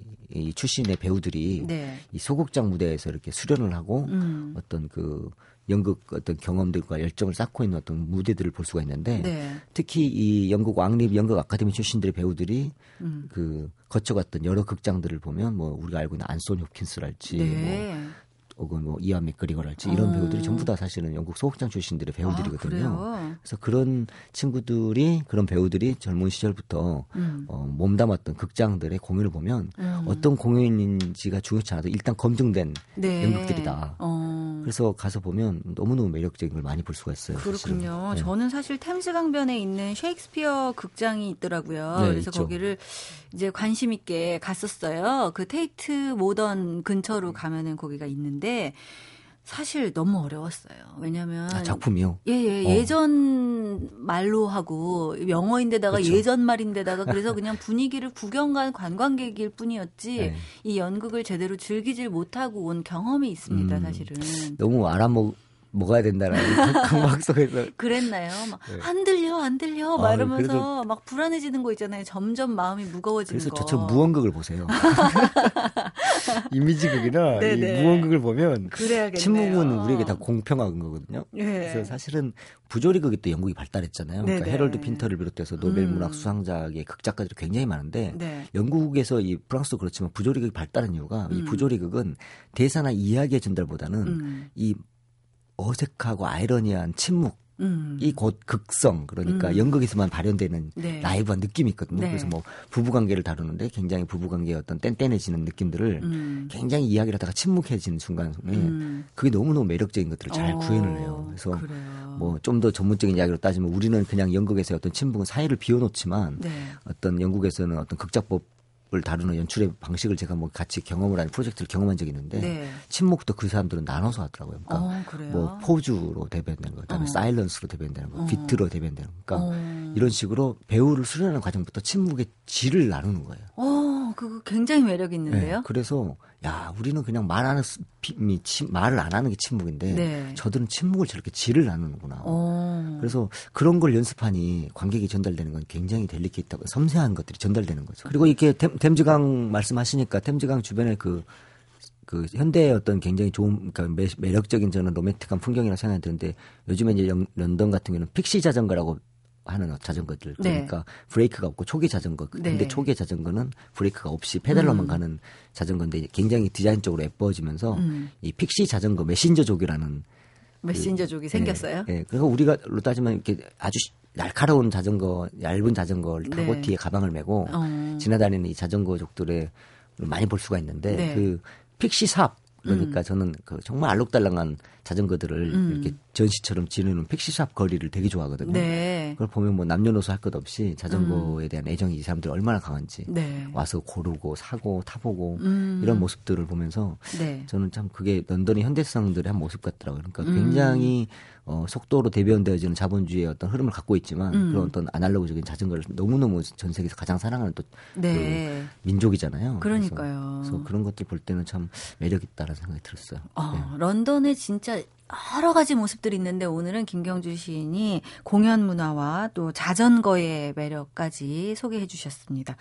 C: 출신의 배우들이 네. 이 소극장 무대에서 이렇게 수련을 하고 음. 어떤 그 연극 어떤 경험들과 열정을 쌓고 있는 어떤 무대들을 볼 수가 있는데 네. 특히 이 영국 왕립 연극 아카데미 출신들의 배우들이 음. 그 거쳐갔던 여러 극장들을 보면 뭐 우리가 알고 있는 안소니 홉킨스랄지 네. 뭐 혹은 뭐 이하미 그리거랄지 이런 어. 배우들이 전부 다 사실은 영국 소극장 출신들의 배우들이거든요. 아, 그래서 그런 친구들이 그런 배우들이 젊은 시절부터 음. 어, 몸담았던 극장들의 공연을 보면 음. 어떤 공연인지가 중요치 않아도 일단 검증된 네. 연극들이다. 어. 그래서 가서 보면 너무너무 매력적인 걸 많이 볼 수가 있어요.
A: 그렇군요. 네. 저는 사실 템스 강변에 있는 셰익스피어 극장이 있더라고요. 네, 그래서 있죠. 거기를 이제 관심 있게 갔었어요. 그 테이트 모던 근처로 가면은 거기가 있는데 했는데 사실 너무 어려웠어요. 왜냐면
C: 아, 작품이요.
A: 예, 예, 어. 예전 말로 하고 영어인데다가 그쵸. 예전 말인데다가 그래서 그냥 분위기를 구경 간 관광객일 뿐이었지 네. 이 연극을 제대로 즐기질 못하고 온 경험이 있습니다, 음, 사실은.
C: 너무 알아먹 먹어야 된다라는 강박
A: 속에서 그랬나요? 막 네. 안 들려 안 들려 아, 이러면서막 불안해지는 거 있잖아요. 점점 마음이 무거워지는
C: 그래서
A: 거.
C: 그래서 저처럼 무언극을 보세요. 이미지극이나 이 무언극을 보면 그래 침묵은 우리에게 다 공평한 거거든요. 네. 그래서 사실은 부조리극이 또 영국이 발달했잖아요. 그러니까 헤럴드 핀터를 비롯해서 노벨 음. 문학 수상작의 극작가들이 굉장히 많은데 네. 영국에서 이 프랑스도 그렇지만 부조리극이 발달한 이유가 음. 이 부조리극은 대사나 이야기의 전달보다는 음. 이 어색하고 아이러니한 침묵 음. 이곧 극성 그러니까 음. 연극에서만 발현되는 네. 라이브한 느낌이 있거든요. 네. 그래서 뭐 부부 관계를 다루는데 굉장히 부부 관계의 어떤 뗀뗀해지는 느낌들을 음. 굉장히 이야기를 하다가 침묵해지는 순간에 음. 그게 너무너무 매력적인 것들을 잘 어, 구현을 해요. 그래서 뭐 좀 더 전문적인 이야기로 따지면 우리는 그냥 연극에서 어떤 침묵은 사이를 비워놓지만 네. 어떤 영국에서는 어떤 극작법 다루는 연출의 방식을 제가 뭐 같이 경험을 한 프로젝트를 경험한 적이 있는데 네. 침묵도 그 사람들은 나눠서 하더라고요. 그러니까 어, 뭐 포즈로 대변되는 거, 그다음에 어. 사일런스로 대변되는 거, 어. 비트로 대변되는 거. 그러니까 어. 이런 식으로 배우를 수련하는 과정부터 침묵의 질을 나누는 거예요.
A: 어, 그거 굉장히 매력 네, 있는데요. 네,
C: 그래서 야, 우리는 그냥 말하는 말을 안 하는 게 침묵인데 네. 저들은 침묵을 저렇게 질을 나누는구나. 오. 어. 그래서 그런 걸 연습하니 관객이 전달되는 건 굉장히 델리케이트하고 섬세한 것들이 전달되는 거죠. 그리고 이렇게 템즈강 말씀하시니까 템즈강 주변에 그, 그 현대의 어떤 굉장히 좋은 그러니까 매, 력적인 저는 로맨틱한 풍경이라 생각이 드는데 요즘에 이제 런던 같은 경우는 픽시 자전거라고 하는 자전거들 네. 그러니까 네. 브레이크가 없고 초기 자전거 근데 네. 초기 자전거는 브레이크가 없이 페달로만 음. 가는 자전거인데 굉장히 디자인적으로 예뻐지면서 음. 이 픽시 자전거 메신저족이라는
A: 메신저족이 그, 생겼어요.
C: 예, 예. 그래서 우리가로 따지면 이렇게 아주 날카로운 자전거 얇은 자전거를 타고 네. 뒤에 가방을 메고 어. 지나다니는 이 자전거족들을 많이 볼 수가 있는데 네. 그 픽시 삽 그러니까 음. 저는 그 정말 알록달록한 자전거들을 음. 이렇게 전시처럼 지내는 팩시샵 거리를 되게 좋아하거든요. 네. 그걸 보면 뭐 남녀노소 할 것 없이 자전거에 음. 대한 애정이 이 사람들이 얼마나 강한지 네. 와서 고르고 사고 타보고 음. 이런 모습들을 보면서 네. 저는 참 그게 런던의 현대성들의 한 모습 같더라고요. 그러니까 음. 굉장히 어, 속도로 대변되어지는 자본주의의 어떤 흐름을 갖고 있지만 음. 그런 어떤 아날로그적인 자전거를 너무너무 전 세계에서 가장 사랑하는 또 네. 그 민족이잖아요.
A: 그러니까요.
C: 그래서, 그래서, 그런 것들 볼 때는 참 매력 있다라는 생각이 들었어요. 어,
A: 네. 런던에 진짜 여러 가지 모습들이 있는데 오늘은 김경주 시인이 공연 문화와 또 자전거의 매력까지 소개해 주셨습니다.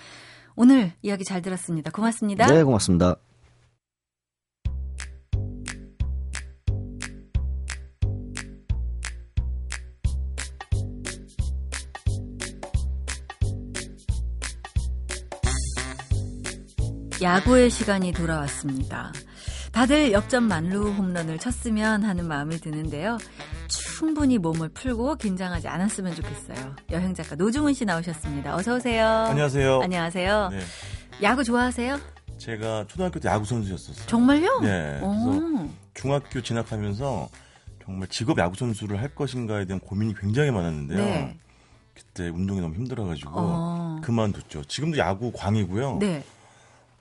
A: 오늘 이야기 잘 들었습니다. 고맙습니다.
C: 네, 고맙습니다.
A: 야구의 시간이 돌아왔습니다. 다들 역전 만루 홈런을 쳤으면 하는 마음이 드는데요. 충분히 몸을 풀고 긴장하지 않았으면 좋겠어요. 여행 작가 노중훈 씨 나오셨습니다. 어서 오세요.
D: 안녕하세요.
A: 안녕하세요. 네. 야구 좋아하세요?
D: 제가 초등학교 때 야구 선수였었어요.
A: 정말요?
D: 네. 그래서 중학교 진학하면서 정말 직업 야구 선수를 할 것인가에 대한 고민이 굉장히 많았는데요. 네. 그때 운동이 너무 힘들어가지고 어. 그만뒀죠. 지금도 야구 광이고요. 네.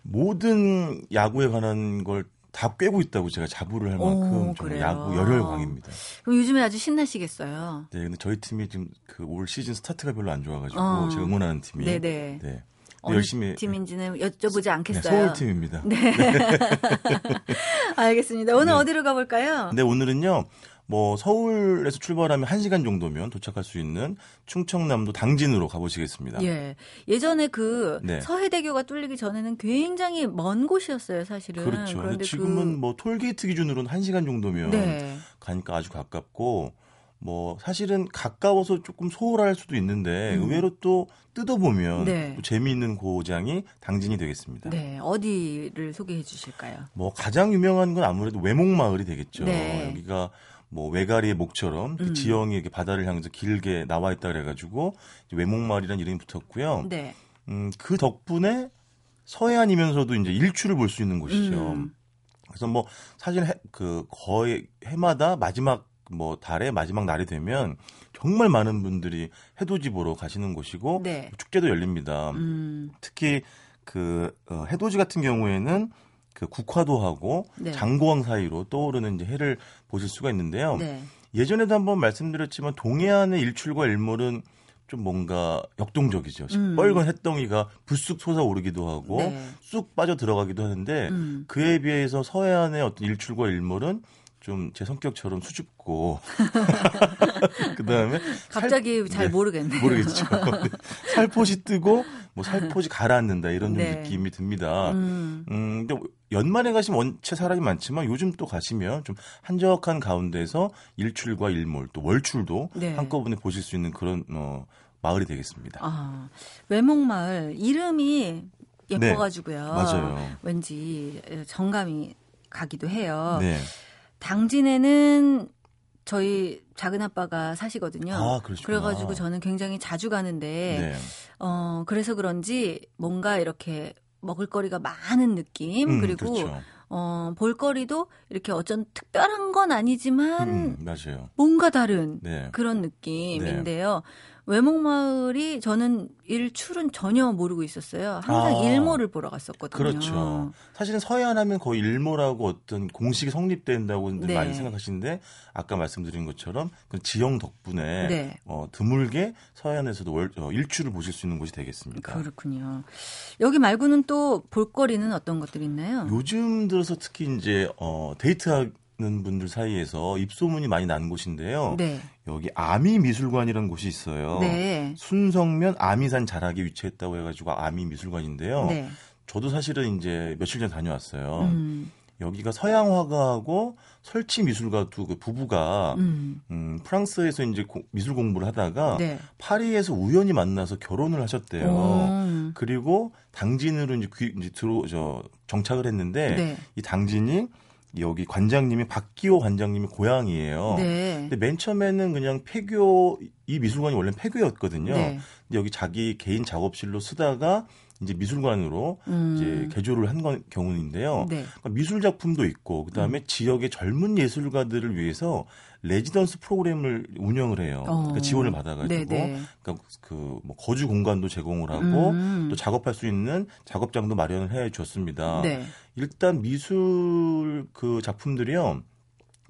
D: 모든 야구에 관한 걸다 꿰고 있다고 제가 자부를 할 만큼 오, 정말 야구 열혈광입니다.
A: 그럼 요즘에 아주 신나시겠어요.
D: 네, 근데 저희 팀이 지금 그 올 시즌 스타트가 별로 안 좋아가지고 어. 제가 응원하는 팀이 네네. 네.
A: 네. 네. 열심히 팀인지는 여쭤보지 네, 않겠어요.
D: 네, 서울 팀입니다. 네.
A: 알겠습니다. 오늘 네. 어디로 가볼까요?
D: 네, 오늘은요 뭐 서울에서 출발하면 1시간 정도면 도착할 수 있는 충청남도 당진으로 가보시겠습니다. 예.
A: 예전에 그 네. 서해대교가 뚫리기 전에는 굉장히 먼 곳이었어요, 사실은.
D: 그렇죠. 그런데 그 지금은 그... 뭐 톨게이트 기준으로는 1시간 정도면 네. 가니까 아주 가깝고 뭐 사실은 가까워서 조금 소홀할 수도 있는데 음. 의외로 또 뜯어보면 네. 또 재미있는 고장이 당진이 되겠습니다.
A: 네, 어디를 소개해 주실까요?
D: 뭐 가장 유명한 건 아무래도 외목마을이 되겠죠. 네. 여기가 뭐 외가리의 목처럼 음. 지형이 이렇게 바다를 향해서 길게 나와 있다 그래가지고 외목마을이라는 이름이 붙었고요. 네. 음, 그 덕분에 서해안이면서도 이제 일출을 볼 수 있는 곳이죠. 음. 그래서 뭐 사실 해, 그 거의 해마다 마지막 뭐달에 마지막 날이 되면 정말 많은 분들이 해돋이 보러 가시는 곳이고 네. 축제도 열립니다. 음. 특히 그 어, 해돋이 같은 경우에는 그 국화도하고 네. 장고왕 사이로 떠오르는 이제 해를 보실 수가 있는데요. 네. 예전에도 한번 말씀드렸지만 동해안의 일출과 일몰은 좀 뭔가 역동적이죠. 음. 뻘건 햇덩이가 불쑥 솟아오르기도 하고 네. 쑥 빠져 들어가기도 하는데 음. 그에 비해서 서해안의 어떤 일출과 일몰은 좀제 성격처럼 수줍고 그다음에
A: 갑자기 살, 잘 네. 모르겠네요.
D: 모르겠죠. 살포시 뜨고 뭐 살포시 가라앉는다 이런 네. 느낌이 듭니다. 음. 음. 근데 연말에 가시면 원체 사람이 많지만 요즘 또 가시면 좀 한적한 가운데서 일출과 일몰 또 월출도 네. 한꺼번에 보실 수 있는 그런 어 마을이 되겠습니다. 아,
A: 외목마을 이름이 네. 예뻐가지고요. 네,
D: 맞아요.
A: 왠지 정감이 가기도 해요. 네. 당진에는 저희 작은 아빠가 사시거든요. 아, 그래가지고 저는 굉장히 자주 가는데 네. 어 그래서 그런지 뭔가 이렇게 먹을거리가 많은 느낌 음, 그리고 그렇죠. 어, 볼거리도 이렇게 어쩐 특별한 건 아니지만 음,
D: 맞아요.
A: 뭔가 다른 네. 그런 느낌인데요. 네. 외목마을이 저는 일출은 전혀 모르고 있었어요. 항상 아, 일몰을 보러 갔었거든요.
D: 그렇죠. 사실은 서해안하면 거의 일몰하고 어떤 공식이 성립된다고 네. 많이 생각하시는데 아까 말씀드린 것처럼 그 지형 덕분에 네. 어, 드물게 서해안에서도 월, 어, 일출을 보실 수 있는 곳이 되겠습니다.
A: 그렇군요. 여기 말고는 또 볼거리는 어떤 것들이 있나요?
D: 요즘 들어서 특히 이제 어, 데이트 는 분들 사이에서 입소문이 많이 난 곳인데요. 네. 여기 아미 미술관이라는 곳이 있어요. 네. 순성면 아미산 자락에 위치했다고 해가지고 아미 미술관인데요. 네. 저도 사실은 이제 며칠 전에 다녀왔어요. 음. 여기가 서양 화가하고 설치 미술가 두그 부부가 음. 음. 프랑스에서 이제 고, 미술 공부를 하다가 네. 파리에서 우연히 만나서 결혼을 하셨대요. 오. 음. 그리고 당진으로 이제, 귀, 이제 들어 저 정착을 했는데 네. 이 당진이 여기 관장님이 박기호 관장님이 고향이에요. 네. 근데 맨 처음에는 그냥 폐교 이 미술관이 원래 폐교였거든요. 네. 근데 여기 자기 개인 작업실로 쓰다가 이제 미술관으로 음. 이제 개조를 한 건 경우인데요. 네. 그러니까 미술 작품도 있고 그다음에 음. 지역의 젊은 예술가들을 위해서 레지던스 프로그램을 운영을 해요. 어. 그러니까 지원을 받아가지고 네, 네. 그러니까 그뭐 거주 공간도 제공을 하고 음. 또 작업할 수 있는 작업장도 마련을 해 줬습니다. 네. 일단 미술 그 작품들이요.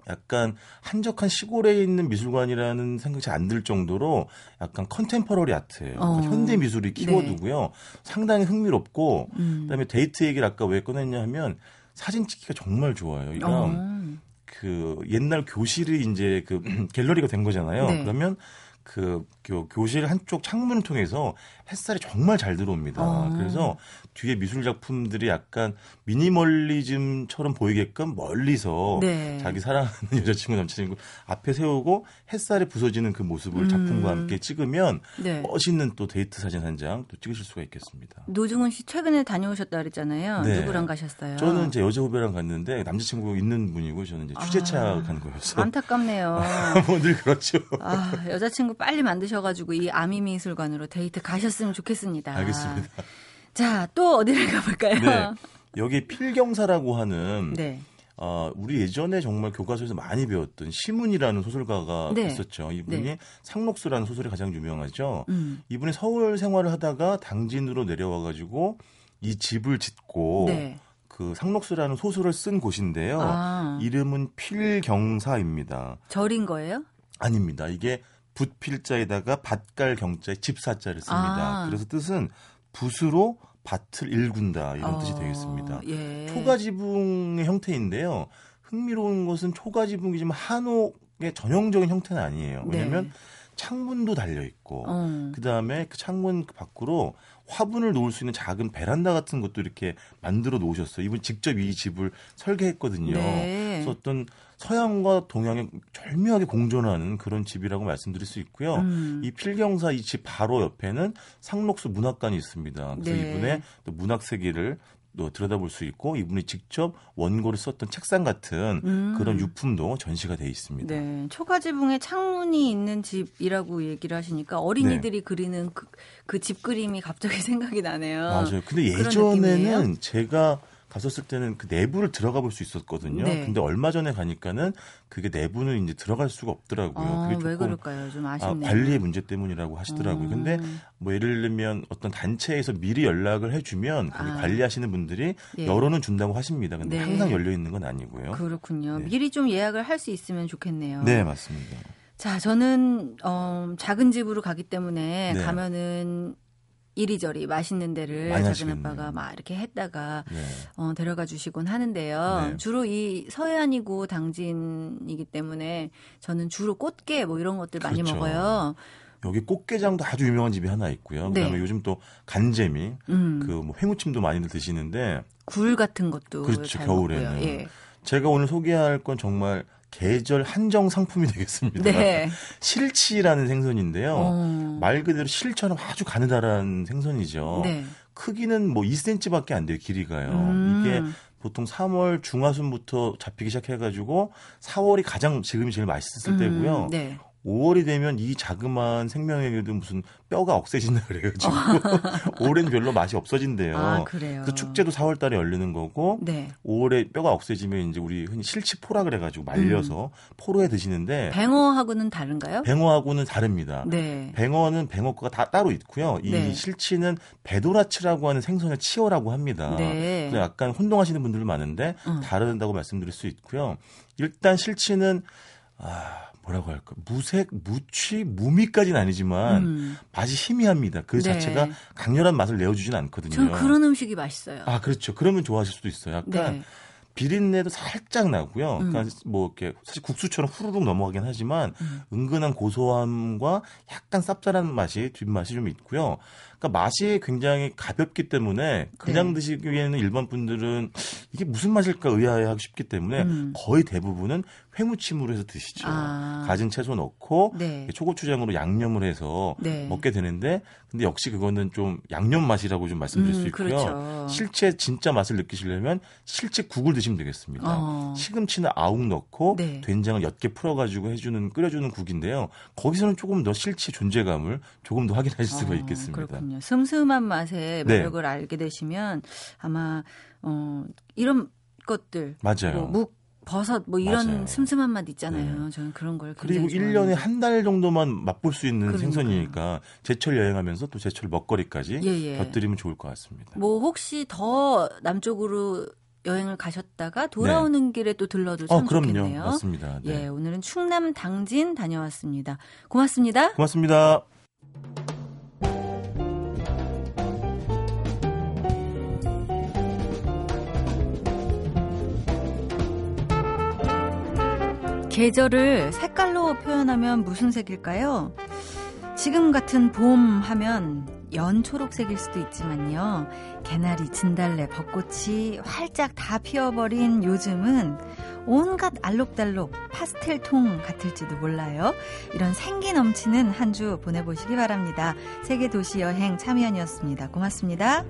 D: 약간 한적한 시골에 있는 미술관이라는 생각이 안 들 정도로 약간 컨템퍼러리 아트예요. 어. 그러니까 현대 미술이 네. 키워두고요 네. 상당히 흥미롭고 음. 그다음에 데이트 얘기를 아까 왜 꺼냈냐 하면 사진 찍기가 정말 좋아요. 이랑 어. 그 옛날 교실이 이제 그 갤러리가 된 거잖아요. 네. 그러면 그 교, 교실 한쪽 창문을 통해서 햇살이 정말 잘 들어옵니다. 아. 그래서 뒤에 미술 작품들이 약간 미니멀리즘처럼 보이게끔 멀리서 네. 자기 사랑하는 여자친구 남자친구 앞에 세우고 햇살에 부서지는 그 모습을 음. 작품과 함께 찍으면 네. 멋있는 또 데이트 사진 한 장 또 찍으실 수가 있겠습니다.
A: 노중훈 씨 최근에 다녀오셨다 그랬잖아요. 네. 누구랑 가셨어요?
D: 저는 이제 여자 후배랑 갔는데 남자친구 있는 분이고 저는 이제 취재차 아, 간 거여서
A: 안타깝네요.
D: 오늘 아, 그렇죠.
A: 아, 여자친구 빨리 만드셔가지고 이 아미 미술관으로 데이트 가셨으면 좋겠습니다.
D: 알겠습니다.
A: 자, 또 어디를 가볼까요? 네.
D: 여기 필경사라고 하는 네. 어, 우리 예전에 정말 교과서에서 많이 배웠던 시문이라는 소설가가 네. 있었죠. 이분이 네. 상록수라는 소설이 가장 유명하죠. 음. 이분이 서울 생활을 하다가 당진으로 내려와 가지고 이 집을 짓고 네. 그 상록수라는 소설을 쓴 곳인데요. 아. 이름은 필경사입니다.
A: 절인 거예요?
D: 아닙니다. 이게 붓필자에다가 밭갈 경자에 집사자를 씁니다. 아. 그래서 뜻은 붓으로 밭을 일군다 이런 어, 뜻이 되겠습니다. 예. 초가지붕의 형태인데요. 흥미로운 것은 초가지붕이지만 한옥의 전형적인 형태는 아니에요. 왜냐하면 네. 창문도 달려 있고 음. 어. 그다음에 그 창문 밖으로 화분을 놓을 수 있는 작은 베란다 같은 것도 이렇게 만들어 놓으셨어요. 이분 직접 이 집을 설계했거든요. 네. 그래서 어떤 서양과 동양이 절묘하게 공존하는 그런 집이라고 말씀드릴 수 있고요. 음. 이 필경사 이 집 바로 옆에는 상록수 문학관이 있습니다. 그래서 네. 이분의 또 문학 세계를 또 어, 들여다볼 수 있고 이분이 직접 원고를 썼던 책상 같은 음. 그런 유품도 전시가 돼 있습니다.
A: 네, 초가지붕에 창문이 있는 집이라고 얘기를 하시니까 어린이들이 네. 그리는 그, 그집 그림이 갑자기 생각이 나네요. 맞아요.
D: 근데 예전에는 제가 갔었을 때는 그 내부를 들어가 볼 수 있었거든요. 네. 근데 얼마 전에 가니까는 그게 내부는 이제 들어갈 수가 없더라고요.
A: 아, 그게 조금 왜 그럴까요? 좀 아, 아쉽네요.
D: 아, 관리의 문제 때문이라고 하시더라고요. 음. 근데 뭐 예를 들면 어떤 단체에서 미리 연락을 해주면 아. 관리하시는 분들이 예. 열어는 준다고 하십니다. 근데 네. 항상 열려 있는 건 아니고요.
A: 그렇군요. 네. 미리 좀 예약을 할 수 있으면 좋겠네요.
D: 네, 맞습니다.
A: 자, 저는 어, 작은 집으로 가기 때문에 네. 가면은 이리저리 맛있는 데를 작은 아빠가 막 이렇게 했다가 네. 어, 데려가 주시곤 하는데요. 네. 주로 이 서해안이고 당진이기 때문에 저는 주로 꽃게 뭐 이런 것들 그렇죠. 많이 먹어요.
D: 여기 꽃게장도 아주 유명한 집이 하나 있고요. 네. 그다음에 요즘 또 간재미, 음. 그뭐 횡무침도 많이들 드시는데
A: 굴 같은 것도 그렇죠 겨울에는 예.
D: 제가 오늘 소개할 건 정말 계절 한정 상품이 되겠습니다. 네. 실치라는 생선인데요. 어. 말 그대로 실처럼 아주 가느다란 생선이죠. 네. 크기는 뭐 2cm밖에 안 돼요. 길이가요. 음. 이게 보통 3월 중하순부터 잡히기 시작해가지고 4월이 가장 지금이 제일 맛있을 음, 때고요. 네. 5월이 되면 이 자그마한 생명에게도 무슨 뼈가 억세진다 그래요. 지금 올해는 별로 맛이 없어진대요. 아, 그래요. 그래서 축제도 4월 달에 열리는 거고 네. 5월에 뼈가 억세지면 이제 우리 흔히 실치포라 그래 가지고 말려서 음. 포로에 드시는데
A: 뱅어하고는 다른가요?
D: 뱅어하고는 다릅니다. 네. 뱅어는 뱅어과가 다 따로 있고요. 이 네. 실치는 배도라치라고 하는 생선을 치어라고 합니다. 네. 약간 혼동하시는 분들 많은데 음. 다르다고 말씀드릴 수 있고요. 일단 실치는 아 뭐라고 할까 무색 무취 무미까지는 아니지만 음. 맛이 희미합니다. 그 네. 자체가 강렬한 맛을 내어주진 않거든요.
A: 저 그런 음식이 맛있어요.
D: 아 그렇죠. 그러면 좋아하실 수도 있어요. 약간 네. 비린내도 살짝 나고요. 음. 그러니까 뭐 이렇게 사실 국수처럼 후루룩 넘어가긴 하지만 음. 은근한 고소함과 약간 쌉쌀한 맛이 뒷맛이 좀 있고요. 그러니까 맛이 굉장히 가볍기 때문에 그냥 네. 드시기에는 일반 분들은 이게 무슨 맛일까 의아해하기 쉽기 때문에 음. 거의 대부분은 회무침으로 해서 드시죠. 아. 가진 채소 넣고 네. 초고추장으로 양념을 해서 네. 먹게 되는데 근데 역시 그거는 좀 양념 맛이라고 좀 말씀드릴 음, 수 있고요. 그렇죠. 실제 진짜 맛을 느끼시려면 실제 국을 드시면 되겠습니다. 어. 시금치나 아욱 넣고 네. 된장을 옅게 풀어가지고 해주는 끓여주는 국인데요. 거기서는 조금 더 실체 존재감을 조금 더 확인하실 수가 어, 있겠습니다.
A: 아, 그럼요. 슴슴한 맛의 네. 매력을 네. 알게 되시면 아마 어 이런 것들
D: 맞아요.
A: 뭐 버섯 뭐 이런 맞아요. 슴슴한 맛 있잖아요. 네. 저는 그런 걸
D: 그리고 1년에 한 달 정도만 맛볼 수 있는
A: 그러니까요.
D: 생선이니까 제철 여행하면서 또 제철 먹거리까지 예, 예. 곁들이면 좋을 것 같습니다.
A: 뭐 혹시 더 남쪽으로 여행을 가셨다가 네. 돌아오는 네. 길에 또 들러도 어, 참 어, 그럼요. 좋겠네요.
D: 맞습니다.
A: 네. 예, 오늘은 충남 당진 다녀왔습니다. 고맙습니다.
D: 고맙습니다.
A: 계절을 색깔로 표현하면 무슨 색일까요? 지금 같은 봄 하면 연초록색일 수도 있지만요. 개나리, 진달래, 벚꽃이 활짝 다 피어버린 요즘은 온갖 알록달록 파스텔통 같을지도 몰라요. 이런 생기 넘치는 한 주 보내보시기 바랍니다. 세계 도시 여행 참여연이었습니다. 고맙습니다.